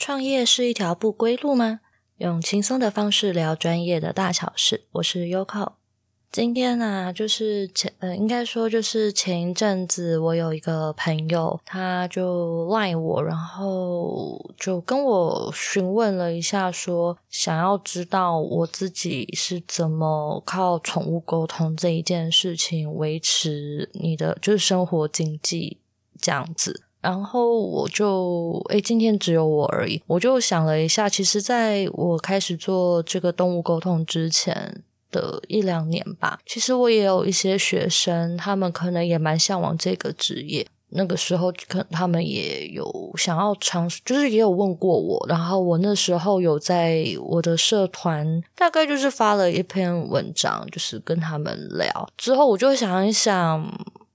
创业是一条不归路吗？用轻松的方式聊专业的大小事。我是 Yoko。今天呢、啊，就是前呃，应该说就是前一阵子，我有一个朋友，他就赖我，然后就跟我询问了一下，说想要知道我自己是怎么靠宠物沟通这一件事情维持你的就是生活经济这样子。然后我就诶，今天只有我而已。我就想了一下，其实在我开始做这个动物沟通之前的一两年吧，其实我也有一些学生，他们可能也蛮向往这个职业。那个时候，可他们也有想要尝试，就是也有问过我。然后我那时候有在我的社团，大概就是发了一篇文章，就是跟他们聊。之后我就想一想。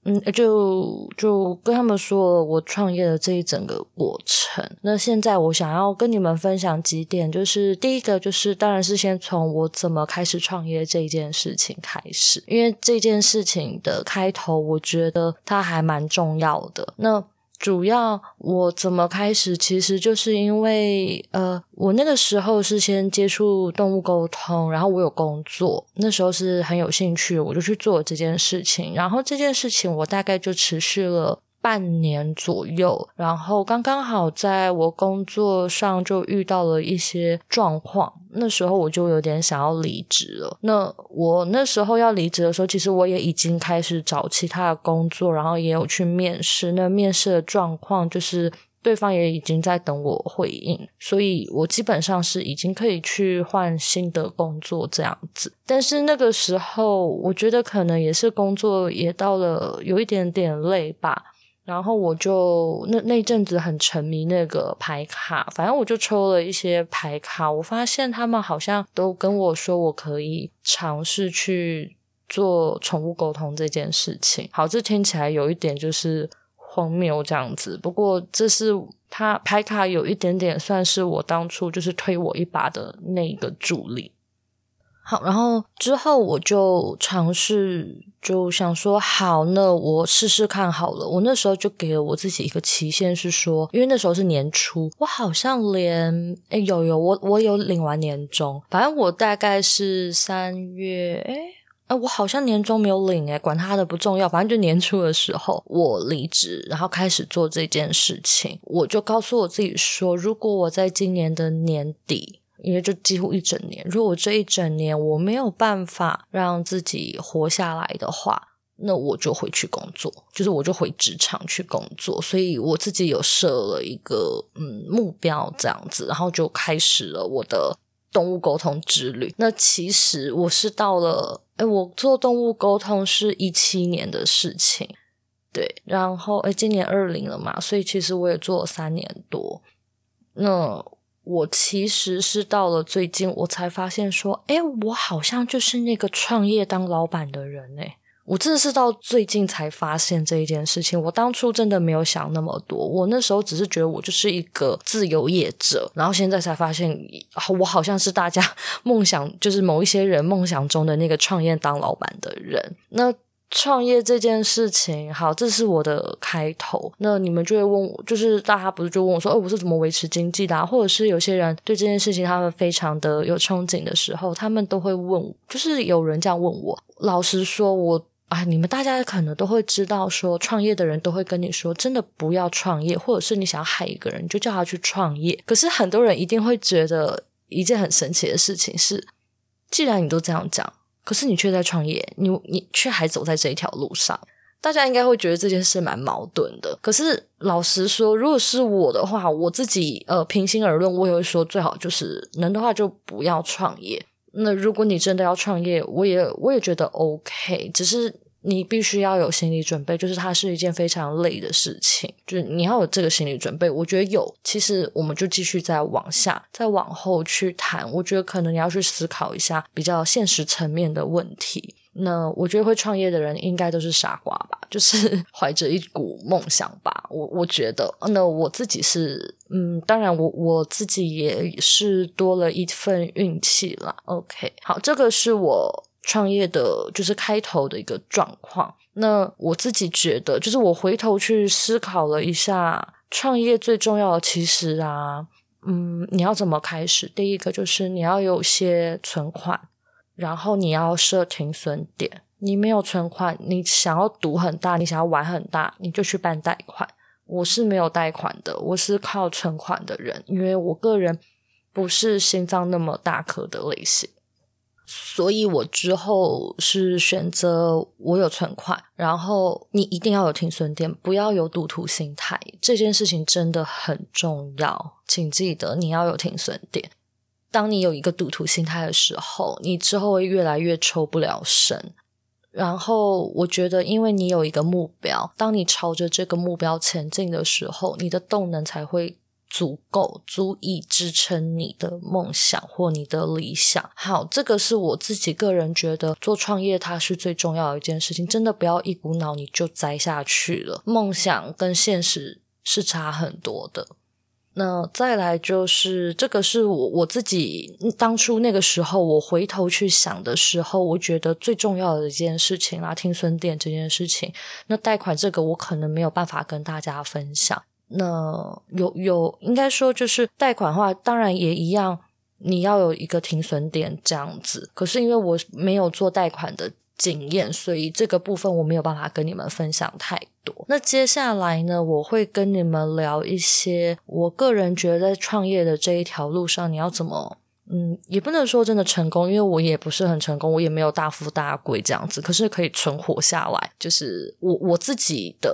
嗯，就就跟他们说我创业的这一整个过程。那现在我想要跟你们分享几点，就是第一个就是，当然是先从我怎么开始创业这件事情开始，因为这件事情的开头，我觉得它还蛮重要的。那主要我怎么开始，其实就是因为呃，我那个时候是先接触动物沟通，然后我有工作，那时候是很有兴趣，我就去做这件事情，然后这件事情我大概就持续了。半年左右，然后刚刚好在我工作上就遇到了一些状况，那时候我就有点想要离职了。那我那时候要离职的时候，其实我也已经开始找其他的工作，然后也有去面试。那面试的状况就是对方也已经在等我回应，所以我基本上是已经可以去换新的工作这样子。但是那个时候，我觉得可能也是工作也到了有一点点累吧。然后我就那那阵子很沉迷那个牌卡，反正我就抽了一些牌卡。我发现他们好像都跟我说，我可以尝试去做宠物沟通这件事情。好，这听起来有一点就是荒谬这样子。不过这是他牌卡有一点点算是我当初就是推我一把的那个助力。好，然后之后我就尝试，就想说，好，那我试试看好了。我那时候就给了我自己一个期限，是说，因为那时候是年初，我好像连，诶有有，我我有领完年终，反正我大概是三月，诶诶我好像年终没有领，诶管他的不重要，反正就年初的时候我离职，然后开始做这件事情，我就告诉我自己说，如果我在今年的年底。因为就几乎一整年，如果这一整年我没有办法让自己活下来的话，那我就回去工作，就是我就回职场去工作。所以我自己有设了一个嗯目标这样子，然后就开始了我的动物沟通之旅。那其实我是到了，诶，我做动物沟通是一七年的事情，对，然后诶，今年二零了嘛，所以其实我也做了三年多，那。我其实是到了最近，我才发现说，诶，我好像就是那个创业当老板的人诶。我真的是到最近才发现这一件事情。我当初真的没有想那么多，我那时候只是觉得我就是一个自由业者，然后现在才发现，我好像是大家 梦想，就是某一些人梦想中的那个创业当老板的人。那。创业这件事情，好，这是我的开头。那你们就会问我，就是大家不是就问我说，哦，我是怎么维持经济的啊？或者是有些人对这件事情他们非常的有憧憬的时候，他们都会问我，就是有人这样问我。老实说，我啊，你们大家可能都会知道说，创业的人都会跟你说，真的不要创业，或者是你想要害一个人，你就叫他去创业。可是很多人一定会觉得一件很神奇的事情是，既然你都这样讲。可是你却在创业，你你却还走在这一条路上，大家应该会觉得这件事蛮矛盾的。可是老实说，如果是我的话，我自己呃，平心而论，我也会说最好就是能的话就不要创业。那如果你真的要创业，我也我也觉得 OK，只是。你必须要有心理准备，就是它是一件非常累的事情，就是你要有这个心理准备。我觉得有，其实我们就继续再往下，再往后去谈。我觉得可能你要去思考一下比较现实层面的问题。那我觉得会创业的人应该都是傻瓜吧，就是 怀着一股梦想吧。我我觉得，那我自己是，嗯，当然我我自己也是多了一份运气啦。OK，好，这个是我。创业的就是开头的一个状况。那我自己觉得，就是我回头去思考了一下，创业最重要的其实啊，嗯，你要怎么开始？第一个就是你要有些存款，然后你要设停损点。你没有存款，你想要赌很大，你想要玩很大，你就去办贷款。我是没有贷款的，我是靠存款的人，因为我个人不是心脏那么大颗的类型，所以我之后是选择我有存款，然后你一定要有停损点，不要有赌徒心态，这件事情真的很重要，请记得你要有停损点。当你有一个赌徒心态的时候，你之后会越来越抽不了身。然后我觉得，因为你有一个目标，当你朝着这个目标前进的时候，你的动能才会足够，足以支撑你的梦想或你的理想。好，这个是我自己个人觉得做创业它是最重要的一件事情，真的不要一股脑你就栽下去了，梦想跟现实是差很多的。那再来就是这个是我我自己当初那个时候我回头去想的时候，我觉得最重要的一件事情啦，听孙店这件事情。那贷款这个我可能没有办法跟大家分享。那有有应该说就是贷款的话，当然也一样，你要有一个停损点这样子。可是因为我没有做贷款的经验，所以这个部分我没有办法跟你们分享太多。那接下来呢，我会跟你们聊一些我个人觉得在创业的这一条路上，你要怎么，嗯，也不能说真的成功，因为我也不是很成功，我也没有大富大贵这样子，可是可以存活下来，就是我我自己的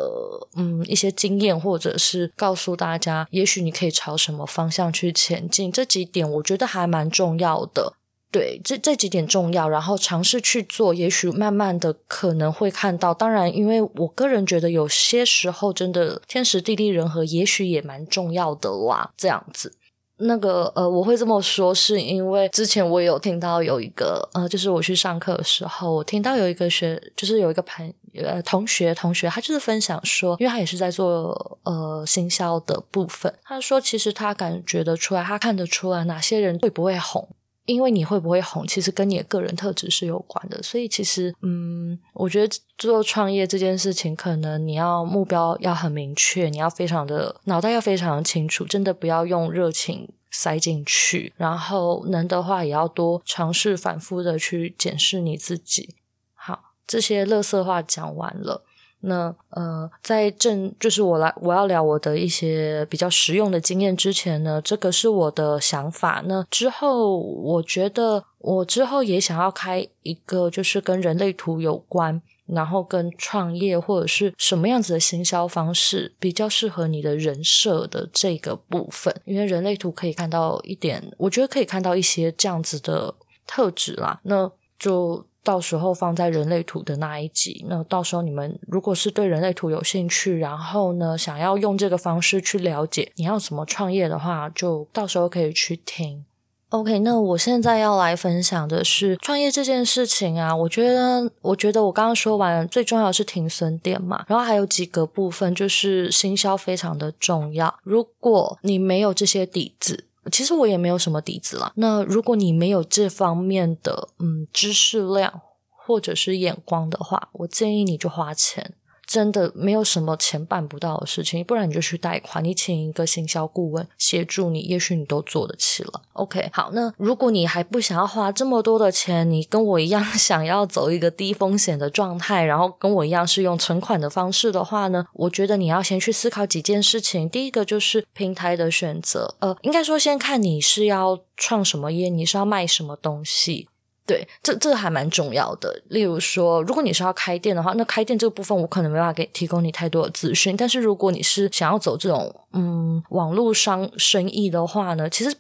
嗯一些经验，或者是告诉大家，也许你可以朝什么方向去前进，这几点我觉得还蛮重要的。对，这这几点重要，然后尝试去做，也许慢慢的可能会看到。当然，因为我个人觉得有些时候真的天时地利人和，也许也蛮重要的哇。这样子，那个呃，我会这么说，是因为之前我有听到有一个呃，就是我去上课的时候，我听到有一个学，就是有一个朋呃同学同学，他就是分享说，因为他也是在做呃行销的部分，他说其实他感觉得出来，他看得出来哪些人会不会红。因为你会不会红，其实跟你的个人特质是有关的。所以其实，嗯，我觉得做创业这件事情，可能你要目标要很明确，你要非常的脑袋要非常的清楚，真的不要用热情塞进去。然后能的话，也要多尝试反复的去检视你自己。好，这些乐色话讲完了。那呃，在正就是我来我要聊我的一些比较实用的经验之前呢，这个是我的想法。那之后，我觉得我之后也想要开一个，就是跟人类图有关，然后跟创业或者是什么样子的行销方式比较适合你的人设的这个部分，因为人类图可以看到一点，我觉得可以看到一些这样子的特质啦。那就。到时候放在人类图的那一集，那到时候你们如果是对人类图有兴趣，然后呢，想要用这个方式去了解你要怎么创业的话，就到时候可以去听。OK，那我现在要来分享的是创业这件事情啊，我觉得，我觉得我刚刚说完最重要是停损点嘛，然后还有几个部分就是行销非常的重要。如果你没有这些底子，其实我也没有什么底子啦。那如果你没有这方面的嗯知识量或者是眼光的话，我建议你就花钱。真的没有什么钱办不到的事情，不然你就去贷款，你请一个行销顾问协助你，也许你都做得起了。OK，好，那如果你还不想要花这么多的钱，你跟我一样 想要走一个低风险的状态，然后跟我一样是用存款的方式的话呢，我觉得你要先去思考几件事情。第一个就是平台的选择，呃，应该说先看你是要创什么业，你是要卖什么东西。对，这这还蛮重要的。例如说，如果你是要开店的话，那开店这个部分我可能没办法给提供你太多的资讯。但是如果你是想要走这种嗯网络商生意的话呢，其实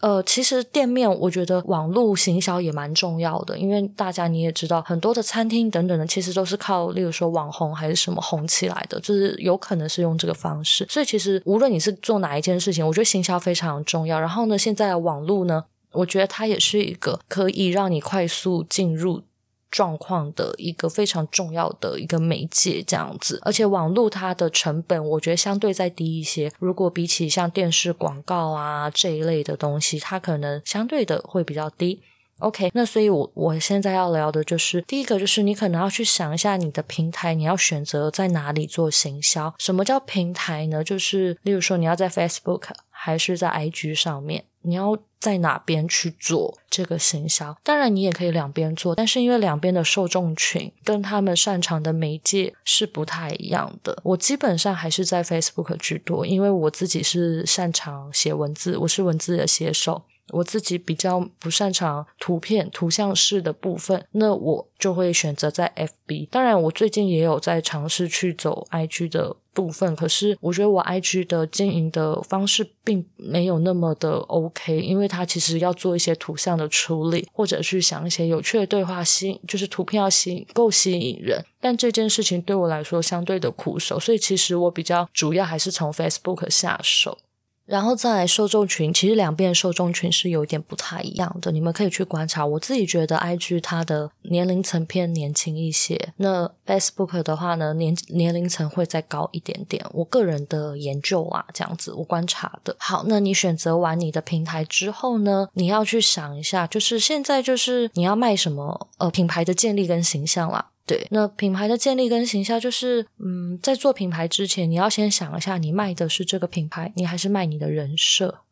呃其实店面我觉得网络行销也蛮重要的，因为大家你也知道，很多的餐厅等等的其实都是靠例如说网红还是什么红起来的，就是有可能是用这个方式。所以其实无论你是做哪一件事情，我觉得行销非常重要。然后呢，现在网络呢。我觉得它也是一个可以让你快速进入状况的一个非常重要的一个媒介，这样子。而且网络它的成本，我觉得相对再低一些。如果比起像电视广告啊这一类的东西，它可能相对的会比较低。OK，那所以我，我现在要聊的就是第一个，就是你可能要去想一下你的平台，你要选择在哪里做行销。什么叫平台呢？就是例如说，你要在 Facebook 还是在 IG 上面，你要在哪边去做这个行销？当然，你也可以两边做，但是因为两边的受众群跟他们擅长的媒介是不太一样的。我基本上还是在 Facebook 居多，因为我自己是擅长写文字，我是文字的写手。我自己比较不擅长图片、图像式的部分，那我就会选择在 FB。当然，我最近也有在尝试去走 IG 的部分，可是我觉得我 IG 的经营的方式并没有那么的 OK，因为它其实要做一些图像的处理，或者去想一些有趣的对话，吸引就是图片要吸引够吸引人。但这件事情对我来说相对的苦手，所以其实我比较主要还是从 Facebook 下手。然后再来受众群，其实两边的受众群是有一点不太一样的。你们可以去观察。我自己觉得，IG 它的年龄层偏年轻一些，那 Facebook 的话呢，年年龄层会再高一点点。我个人的研究啊，这样子我观察的。好，那你选择完你的平台之后呢，你要去想一下，就是现在就是你要卖什么，呃，品牌的建立跟形象啦。对，那品牌的建立跟行销就是，嗯，在做品牌之前，你要先想一下，你卖的是这个品牌，你还是卖你的人设？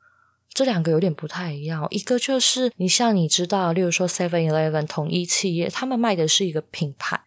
这两个有点不太一样。一个就是，你像你知道，例如说 Seven Eleven 统一企业，他们卖的是一个品牌，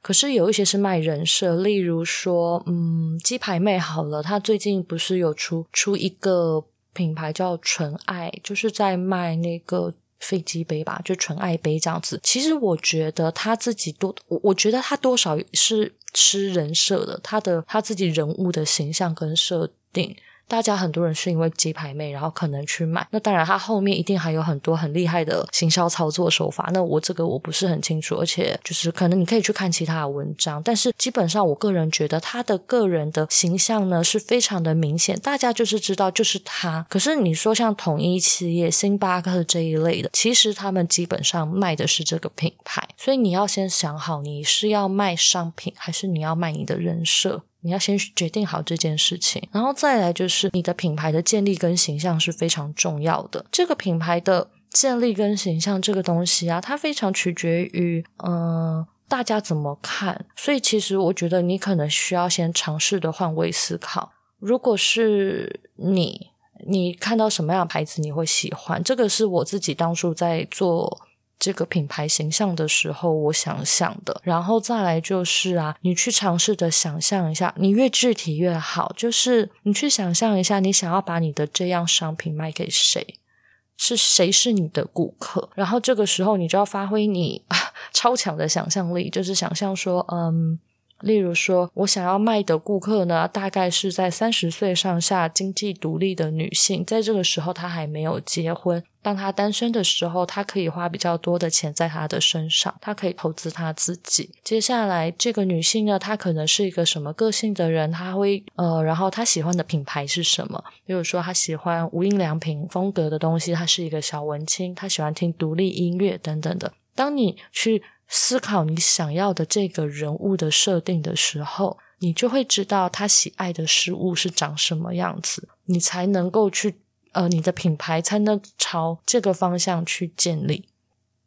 可是有一些是卖人设，例如说，嗯，鸡排妹好了，她最近不是有出出一个品牌叫纯爱，就是在卖那个。飞机杯吧，就纯爱杯这样子。其实我觉得他自己多，我我觉得他多少是吃人设的，他的他自己人物的形象跟设定。大家很多人是因为鸡排妹，然后可能去买。那当然，它后面一定还有很多很厉害的行销操作手法。那我这个我不是很清楚，而且就是可能你可以去看其他的文章。但是基本上，我个人觉得他的个人的形象呢是非常的明显，大家就是知道就是他。可是你说像统一企业、星巴克这一类的，其实他们基本上卖的是这个品牌。所以你要先想好，你是要卖商品，还是你要卖你的人设？你要先决定好这件事情，然后再来就是你的品牌的建立跟形象是非常重要的。这个品牌的建立跟形象这个东西啊，它非常取决于嗯、大家怎么看。所以其实我觉得你可能需要先尝试的换位思考。如果是你，你看到什么样的牌子你会喜欢？这个是我自己当初在做。这个品牌形象的时候，我想象的，然后再来就是啊，你去尝试的想象一下，你越具体越好。就是你去想象一下，你想要把你的这样商品卖给谁，是谁是你的顾客？然后这个时候你就要发挥你 超强的想象力，就是想象说，嗯。例如说，我想要卖的顾客呢，大概是在三十岁上下、经济独立的女性，在这个时候她还没有结婚。当她单身的时候，她可以花比较多的钱在她的身上，她可以投资她自己。接下来，这个女性呢，她可能是一个什么个性的人？她会呃，然后她喜欢的品牌是什么？比如说，她喜欢无印良品风格的东西，她是一个小文青，她喜欢听独立音乐等等的。当你去思考你想要的这个人物的设定的时候，你就会知道他喜爱的事物是长什么样子，你才能够去，呃，你的品牌才能朝这个方向去建立，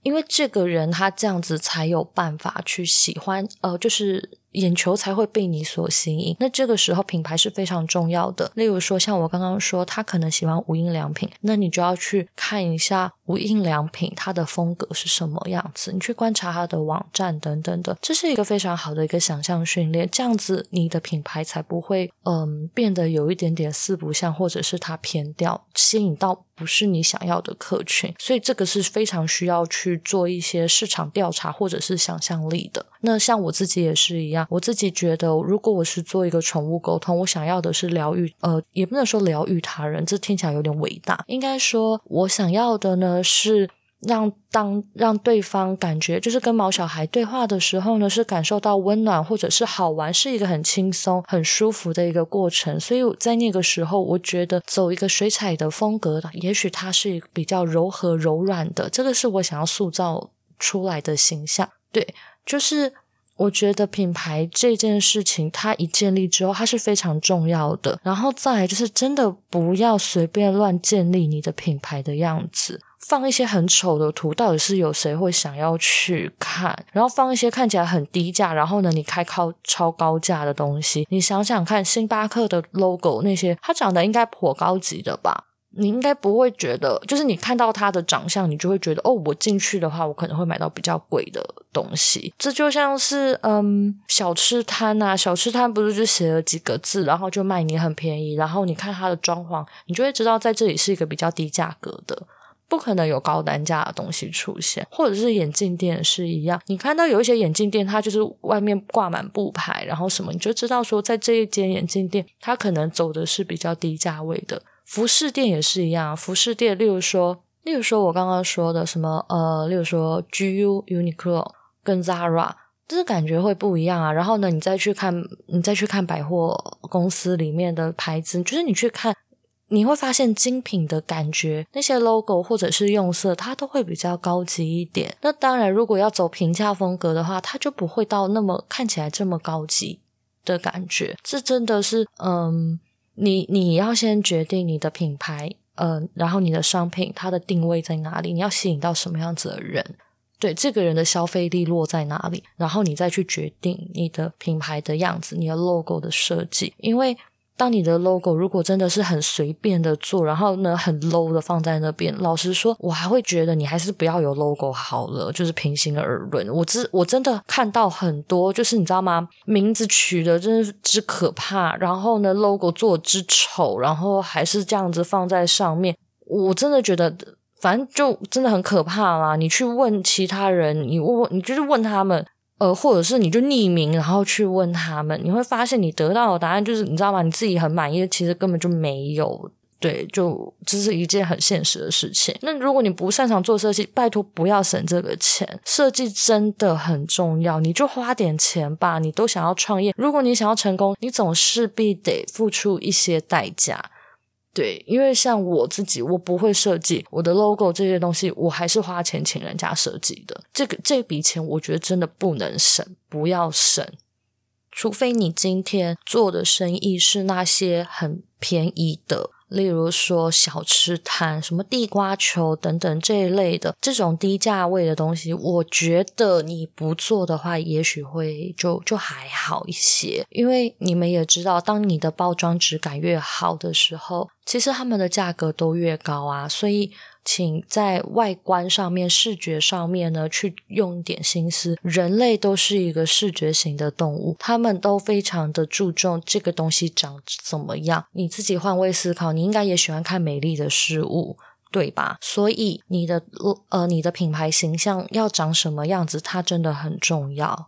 因为这个人他这样子才有办法去喜欢，呃，就是。眼球才会被你所吸引，那这个时候品牌是非常重要的。例如说，像我刚刚说，他可能喜欢无印良品，那你就要去看一下无印良品它的风格是什么样子，你去观察它的网站等等的，这是一个非常好的一个想象训练。这样子，你的品牌才不会嗯变得有一点点四不像，或者是它偏掉，吸引到不是你想要的客群。所以这个是非常需要去做一些市场调查或者是想象力的。那像我自己也是一样。我自己觉得，如果我是做一个宠物沟通，我想要的是疗愈，呃，也不能说疗愈他人，这听起来有点伟大。应该说，我想要的呢是让当让对方感觉，就是跟毛小孩对话的时候呢，是感受到温暖或者是好玩，是一个很轻松、很舒服的一个过程。所以在那个时候，我觉得走一个水彩的风格，也许它是比较柔和、柔软的。这个是我想要塑造出来的形象。对，就是。我觉得品牌这件事情，它一建立之后，它是非常重要的。然后再来就是，真的不要随便乱建立你的品牌的样子。放一些很丑的图，到底是有谁会想要去看？然后放一些看起来很低价，然后呢，你开超超高价的东西，你想想看，星巴克的 logo 那些，它长得应该颇高级的吧？你应该不会觉得，就是你看到它的长相，你就会觉得，哦，我进去的话，我可能会买到比较贵的东西。这就像是，嗯，小吃摊啊，小吃摊不是就写了几个字，然后就卖你很便宜，然后你看它的装潢，你就会知道在这里是一个比较低价格的，不可能有高单价的东西出现。或者是眼镜店是一样，你看到有一些眼镜店，它就是外面挂满布牌，然后什么，你就知道说，在这一间眼镜店，它可能走的是比较低价位的。服饰店也是一样，服饰店，例如说，例如说我刚刚说的什么，呃，例如说 GU、Uniqlo 跟 Zara，就是感觉会不一样啊。然后呢，你再去看，你再去看百货公司里面的牌子，就是你去看，你会发现精品的感觉，那些 logo 或者是用色，它都会比较高级一点。那当然，如果要走平价风格的话，它就不会到那么看起来这么高级的感觉。这真的是，嗯。你你要先决定你的品牌，嗯，然后你的商品它的定位在哪里？你要吸引到什么样子的人？对，这个人的消费力落在哪里？然后你再去决定你的品牌的样子，你的 logo 的设计，因为。当你的 logo 如果真的是很随便的做，然后呢很 low 的放在那边，老实说，我还会觉得你还是不要有 logo 好了。就是平心而论，我真我真的看到很多，就是你知道吗？名字取得真是之可怕，然后呢 logo 做之丑，然后还是这样子放在上面，我真的觉得，反正就真的很可怕啦。你去问其他人，你问问你就是问他们。呃，或者是你就匿名，然后去问他们，你会发现你得到的答案就是，你知道吗？你自己很满意，其实根本就没有。对，就这是一件很现实的事情。那如果你不擅长做设计，拜托不要省这个钱。设计真的很重要，你就花点钱吧。你都想要创业，如果你想要成功，你总势必得付出一些代价。对，因为像我自己，我不会设计我的 logo 这些东西，我还是花钱请人家设计的。这个这笔钱，我觉得真的不能省，不要省。除非你今天做的生意是那些很便宜的。例如说小吃摊，什么地瓜球等等这一类的这种低价位的东西，我觉得你不做的话，也许会就就还好一些。因为你们也知道，当你的包装质感越好的时候，其实他们的价格都越高啊，所以。请在外观上面、视觉上面呢，去用点心思。人类都是一个视觉型的动物，他们都非常的注重这个东西长怎么样。你自己换位思考，你应该也喜欢看美丽的事物，对吧？所以你的呃，你的品牌形象要长什么样子，它真的很重要。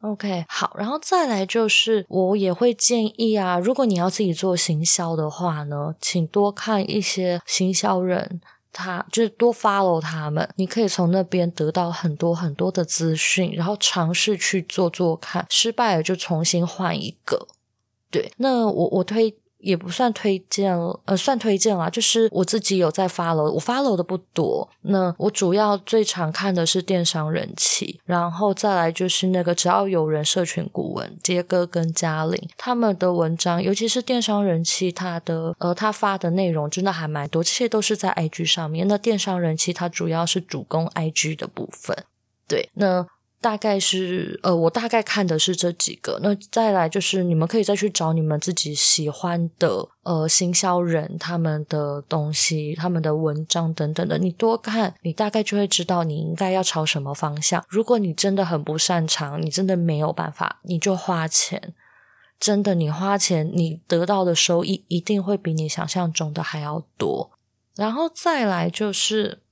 OK，好，然后再来就是，我也会建议啊，如果你要自己做行销的话呢，请多看一些行销人。他就是多 follow 他们，你可以从那边得到很多很多的资讯，然后尝试去做做看，失败了就重新换一个。对，那我我推。也不算推荐，呃，算推荐啦。就是我自己有在 follow，我 follow 的不多。那我主要最常看的是电商人气，然后再来就是那个只要有人社群顾问杰哥跟嘉玲他们的文章，尤其是电商人气，他的呃他发的内容真的还蛮多，这些都是在 IG 上面。那电商人气它主要是主攻 IG 的部分，对，那。大概是呃，我大概看的是这几个。那再来就是，你们可以再去找你们自己喜欢的呃行销人他们的东西、他们的文章等等的，你多看，你大概就会知道你应该要朝什么方向。如果你真的很不擅长，你真的没有办法，你就花钱。真的，你花钱，你得到的收益一定会比你想象中的还要多。然后再来就是。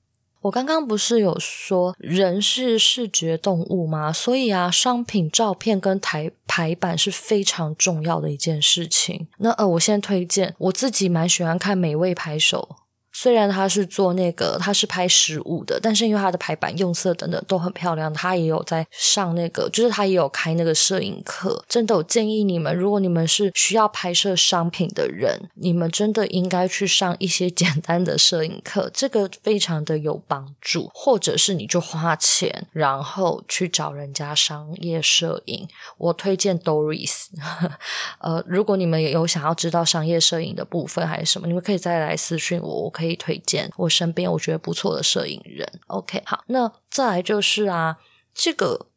我刚刚不是有说人是视觉动物吗？所以啊，商品照片跟台排版是非常重要的一件事情。那呃，我先推荐，我自己蛮喜欢看美味拍手。虽然他是做那个，他是拍食物的，但是因为他的排版用色等等都很漂亮，他也有在上那个，就是他也有开那个摄影课。真的，我建议你们，如果你们是需要拍摄商品的人，你们真的应该去上一些 简单的摄影课，这个非常的有帮助。或者是你就花钱，然后去找人家商业摄影。我推荐 Doris。呃，如果你们有想要知道商业摄影的部分还是什么，你们可以再来私讯我，我可以。可以推荐我身边我觉得不错的摄影人。OK，好，那再来就是啊，这个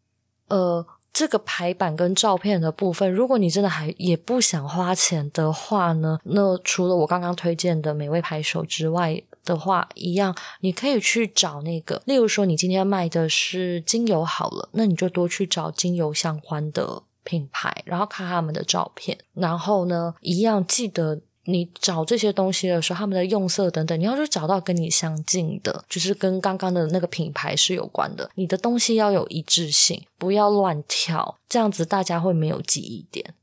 呃。这个排版跟照片的部分，如果你真的还也不想花钱的话呢，那除了我刚刚推荐的美味拍手之外的话，一样你可以去找那个，例如说你今天卖的是精油好了，那你就多去找精油相关的品牌，然后看他们的照片，然后呢，一样记得。你找这些东西的时候，他们的用色等等，你要是找到跟你相近的，就是跟刚刚的那个品牌是有关的，你的东西要有一致性，不要乱挑，这样子大家会没有记忆点。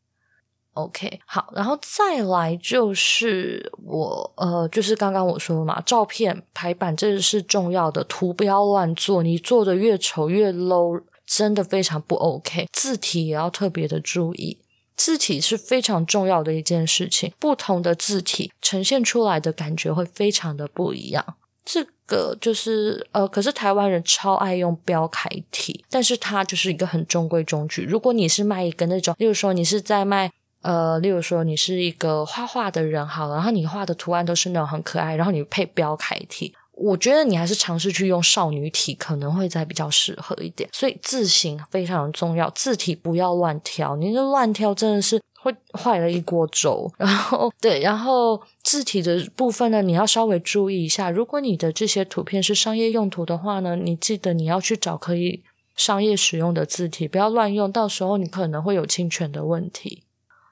OK，好，然后再来就是我呃，就是刚刚我说的嘛，照片排版这是重要的，图不要乱做，你做的越丑越 low，真的非常不 OK，字体也要特别的注意。字体是非常重要的一件事情，不同的字体呈现出来的感觉会非常的不一样。这个就是呃，可是台湾人超爱用标楷体，但是它就是一个很中规中矩。如果你是卖一个那种，例如说你是在卖呃，例如说你是一个画画的人好了，然后你画的图案都是那种很可爱，然后你配标楷体。我觉得你还是尝试去用少女体，可能会再比较适合一点。所以字型非常重要，字体不要乱挑，你这乱挑真的是会坏了一锅粥。然后对，然后字体的部分呢，你要稍微注意一下。如果你的这些图片是商业用途的话呢，你记得你要去找可以商业使用的字体，不要乱用，到时候你可能会有侵权的问题。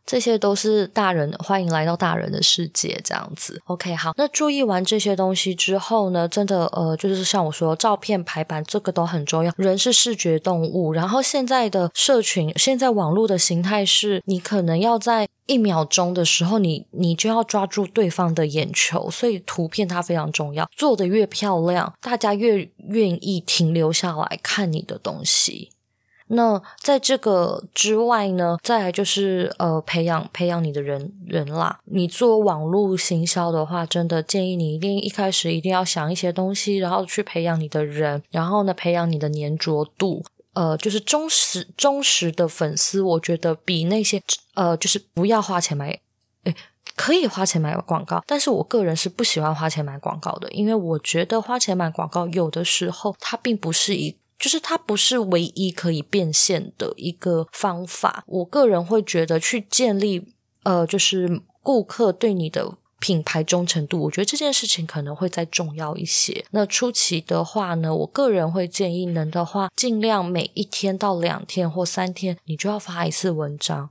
这些都是大人，欢迎来到大人的世界，这样子。OK，好，那注意完这些东西之后呢，真的，呃，就是像我说，照片排版这个都很重要。人是视觉动物，然后现在的社群，现在网络的形态是，你可能要在一秒钟的时候，你你就要抓住对方的眼球，所以图片它非常重要，做得越漂亮，大家越愿意停留下来看你的东西。那在这个之外呢，再来就是呃，培养培养你的人人啦。你做网络行销的话，真的建议你一定一开始一定要想一些东西，然后去培养你的人，然后呢，培养你的粘着度。呃，就是忠实忠实的粉丝，我觉得比那些呃，就是不要花钱买，诶，可以花钱买广告，但是我个人是不喜欢花钱买广告的，因为我觉得花钱买广告有的时候它并不是一。就是它不是唯一可以变现的一个方法。我个人会觉得去建立呃，就是顾客对你的品牌忠诚度，我觉得这件事情可能会再重要一些。那初期的话呢，我个人会建议能的话，尽量每一天到两天或三天，你就要发一次文章。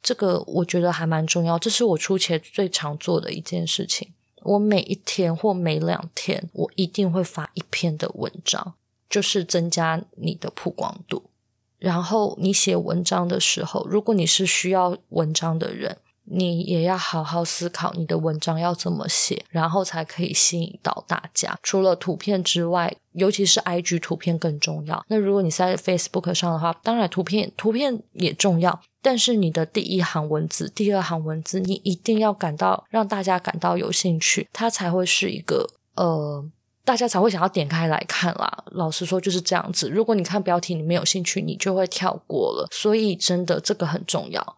这个我觉得还蛮重要，这是我初期最常做的一件事情。我每一天或每两天，我一定会发一篇的文章。就是增加你的曝光度，然后你写文章的时候，如果你是需要文章的人，你也要好好思考你的文章要怎么写，然后才可以吸引到大家。除了图片之外，尤其是 IG 图片更重要。那如果你在 Facebook 上的话，当然图片图片也重要，但是你的第一行文字、第二行文字，你一定要感到让大家感到有兴趣，它才会是一个呃。大家才会想要点开来看啦。老实说就是这样子。如果你看标题你没有兴趣，你就会跳过了。所以真的这个很重要。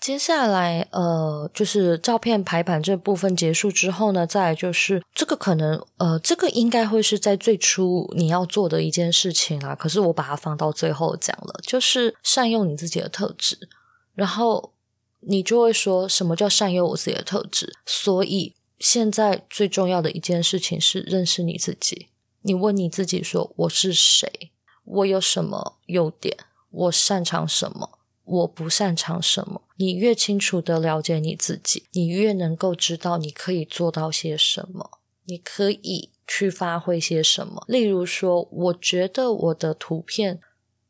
接下来呃，就是照片排版这部分结束之后呢，再就是这个可能呃，这个应该会是在最初你要做的一件事情啦。可是我把它放到最后讲了，就是善用你自己的特质。然后你就会说什么叫善用我自己的特质？所以。现在最重要的一件事情是认识你自己。你问你自己说：“我是谁？我有什么优点？我擅长什么？我不擅长什么？”你越清楚地了解你自己，你越能够知道你可以做到些什么，你可以去发挥些什么。例如说，我觉得我的图片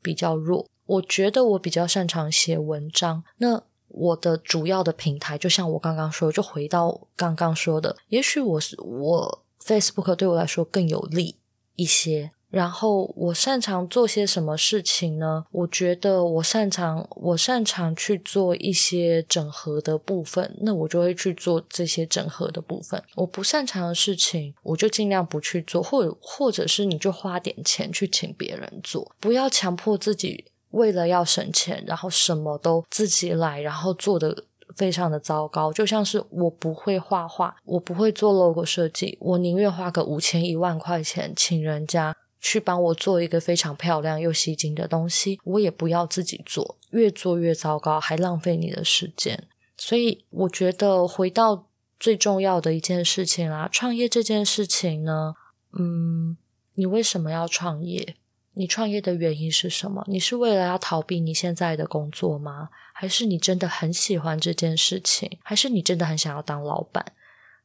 比较弱，我觉得我比较擅长写文章。那我的主要的平台，就像我刚刚说，就回到刚刚说的，也许我是我 Facebook 对我来说更有利一些。然后我擅长做些什么事情呢？我觉得我擅长，我擅长去做一些整合的部分，那我就会去做这些整合的部分。我不擅长的事情，我就尽量不去做，或者或者是你就花点钱去请别人做，不要强迫自己。为了要省钱，然后什么都自己来，然后做的非常的糟糕。就像是我不会画画，我不会做 logo 设计，我宁愿花个五千一万块钱请人家去帮我做一个非常漂亮又吸睛的东西，我也不要自己做，越做越糟糕，还浪费你的时间。所以我觉得回到最重要的一件事情啦，创业这件事情呢，嗯，你为什么要创业？你创业的原因是什么？你是为了要逃避你现在的工作吗？还是你真的很喜欢这件事情？还是你真的很想要当老板？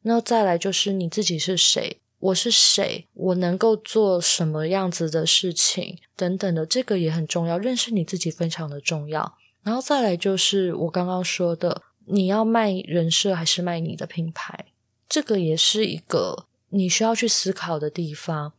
那再来就是你自己是谁？我是谁？我能够做什么样子的事情？等等的，这个也很重要。认识你自己非常的重要。然后再来就是我刚刚说的，你要卖人设还是卖你的品牌？这个也是一个你需要去思考的地方。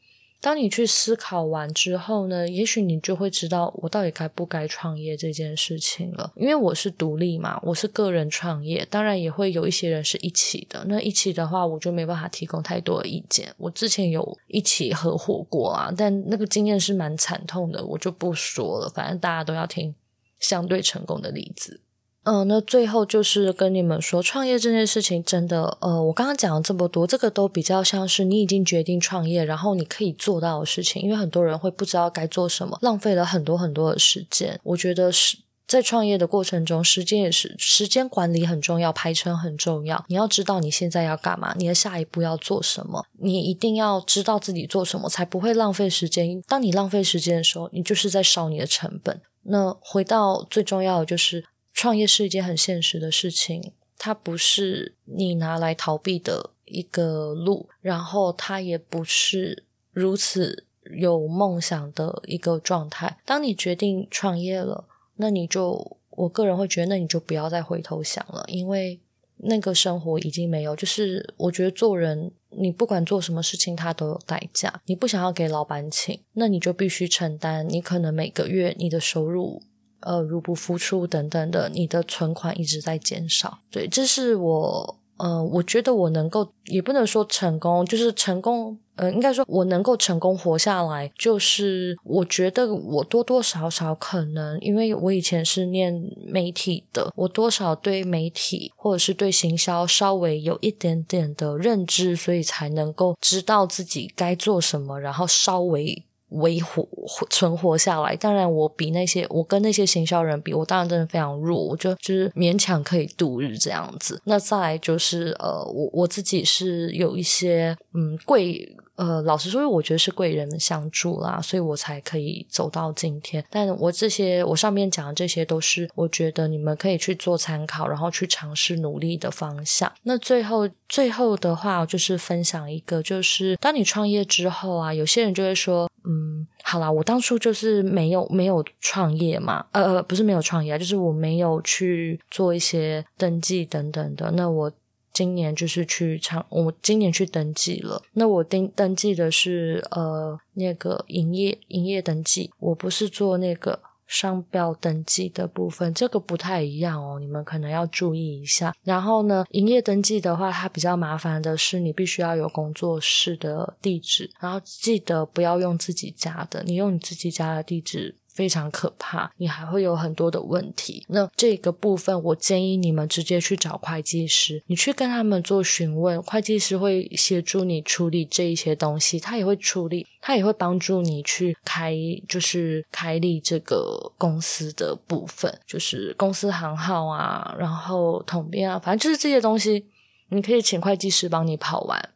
当你去思考完之后呢，也许你就会知道我到底该不该创业这件事情了。因为我是独立嘛，我是个人创业，当然也会有一些人是一起的。那一起的话，我就没办法提供太多意见。我之前有一起合伙过啊，但那个经验是蛮惨痛的，我就不说了。反正大家都要听相对成功的例子。嗯、那最后就是跟你们说，创业这件事情真的，呃，我刚刚讲了这么多，这个都比较像是你已经决定创业，然后你可以做到的事情。因为很多人会不知道该做什么，浪费了很多很多的时间。我觉得是在创业的过程中，时间也是时间管理很重要，排程很重要。你要知道你现在要干嘛，你的下一步要做什么，你一定要知道自己做什么，才不会浪费时间。当你浪费时间的时候，你就是在烧你的成本。那回到最重要的就是。创业是一件很现实的事情，它不是你拿来逃避的一个路，然后它也不是如此有梦想的一个状态。当你决定创业了，那你就，我个人会觉得，那你就不要再回头想了，因为那个生活已经没有。就是我觉得做人，你不管做什么事情，它都有代价。你不想要给老板请，那你就必须承担，你可能每个月你的收入。呃，入不敷出等等的，你的存款一直在减少。对，这是我，呃，我觉得我能够，也不能说成功，就是成功，呃，应该说我能够成功活下来，就是我觉得我多多少少可能，因为我以前是念媒体的，我多少对媒体或者是对行销稍微有一点点的认知，所以才能够知道自己该做什么，然后稍微。维护存活下来，当然我比那些我跟那些行销人比，我当然真的非常弱，我就就是勉强可以度日这样子。那再就是呃，我我自己是有一些嗯贵。呃，老实说，我觉得是贵人相助啦，所以我才可以走到今天。但我这些，我上面讲的这些，都是我觉得你们可以去做参考，然后去尝试努力的方向。那最后，最后的话，就是分享一个，就是当你创业之后啊，有些人就会说，嗯，好啦，我当初就是没有没有创业嘛，呃呃，不是没有创业，就是我没有去做一些登记等等的，那我。今年就是去唱，我今年去登记了。那我登登记的是呃那个营业营业登记，我不是做那个商标登记的部分，这个不太一样哦，你们可能要注意一下。然后呢，营业登记的话，它比较麻烦的是，你必须要有工作室的地址，然后记得不要用自己家的，你用你自己家的地址。非常可怕，你还会有很多的问题。那这个部分，我建议你们直接去找会计师，你去跟他们做询问，会计师会协助你处理这一些东西，他也会处理，他也会帮助你去开，就是开立这个公司的部分，就是公司行号啊，然后统编啊，反正就是这些东西，你可以请会计师帮你跑完。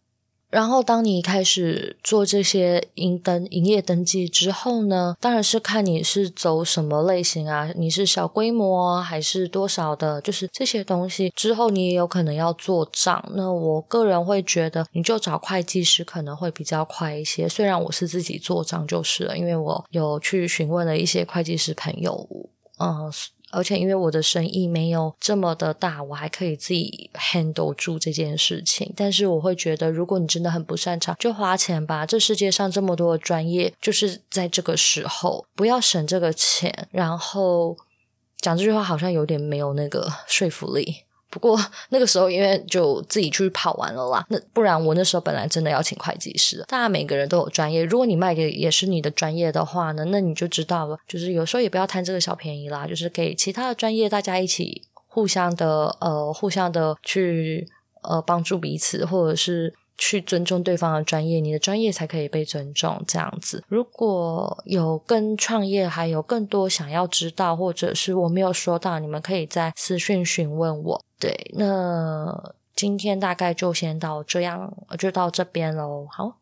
然后，当你开始做这些营登营业登记之后呢，当然是看你是走什么类型啊，你是小规模还是多少的，就是这些东西。之后你也有可能要做账，那我个人会觉得，你就找会计师可能会比较快一些。虽然我是自己做账就是了，因为我有去询问了一些会计师朋友，嗯。而且因为我的生意没有这么的大，我还可以自己 handle 住这件事情。但是我会觉得，如果你真的很不擅长，就花钱吧。这世界上这么多的专业，就是在这个时候不要省这个钱。然后讲这句话好像有点没有那个说服力。不过那个时候因为就自己去跑完了啦那不然我那时候本来真的要请会计师大家每个人都有专业如果你卖给也是你的专业的话呢那你就知道了。就是有时候也不要贪这个小便宜啦就是给其他的专业大家一起互相的呃互相的去呃帮助彼此或者是去尊重对方的专业你的专业才可以被尊重这样子。如果有跟创业还有更多想要知道或者是我没有说到你们可以在私讯询问我对那今天大概就先到这样就到这边喽好。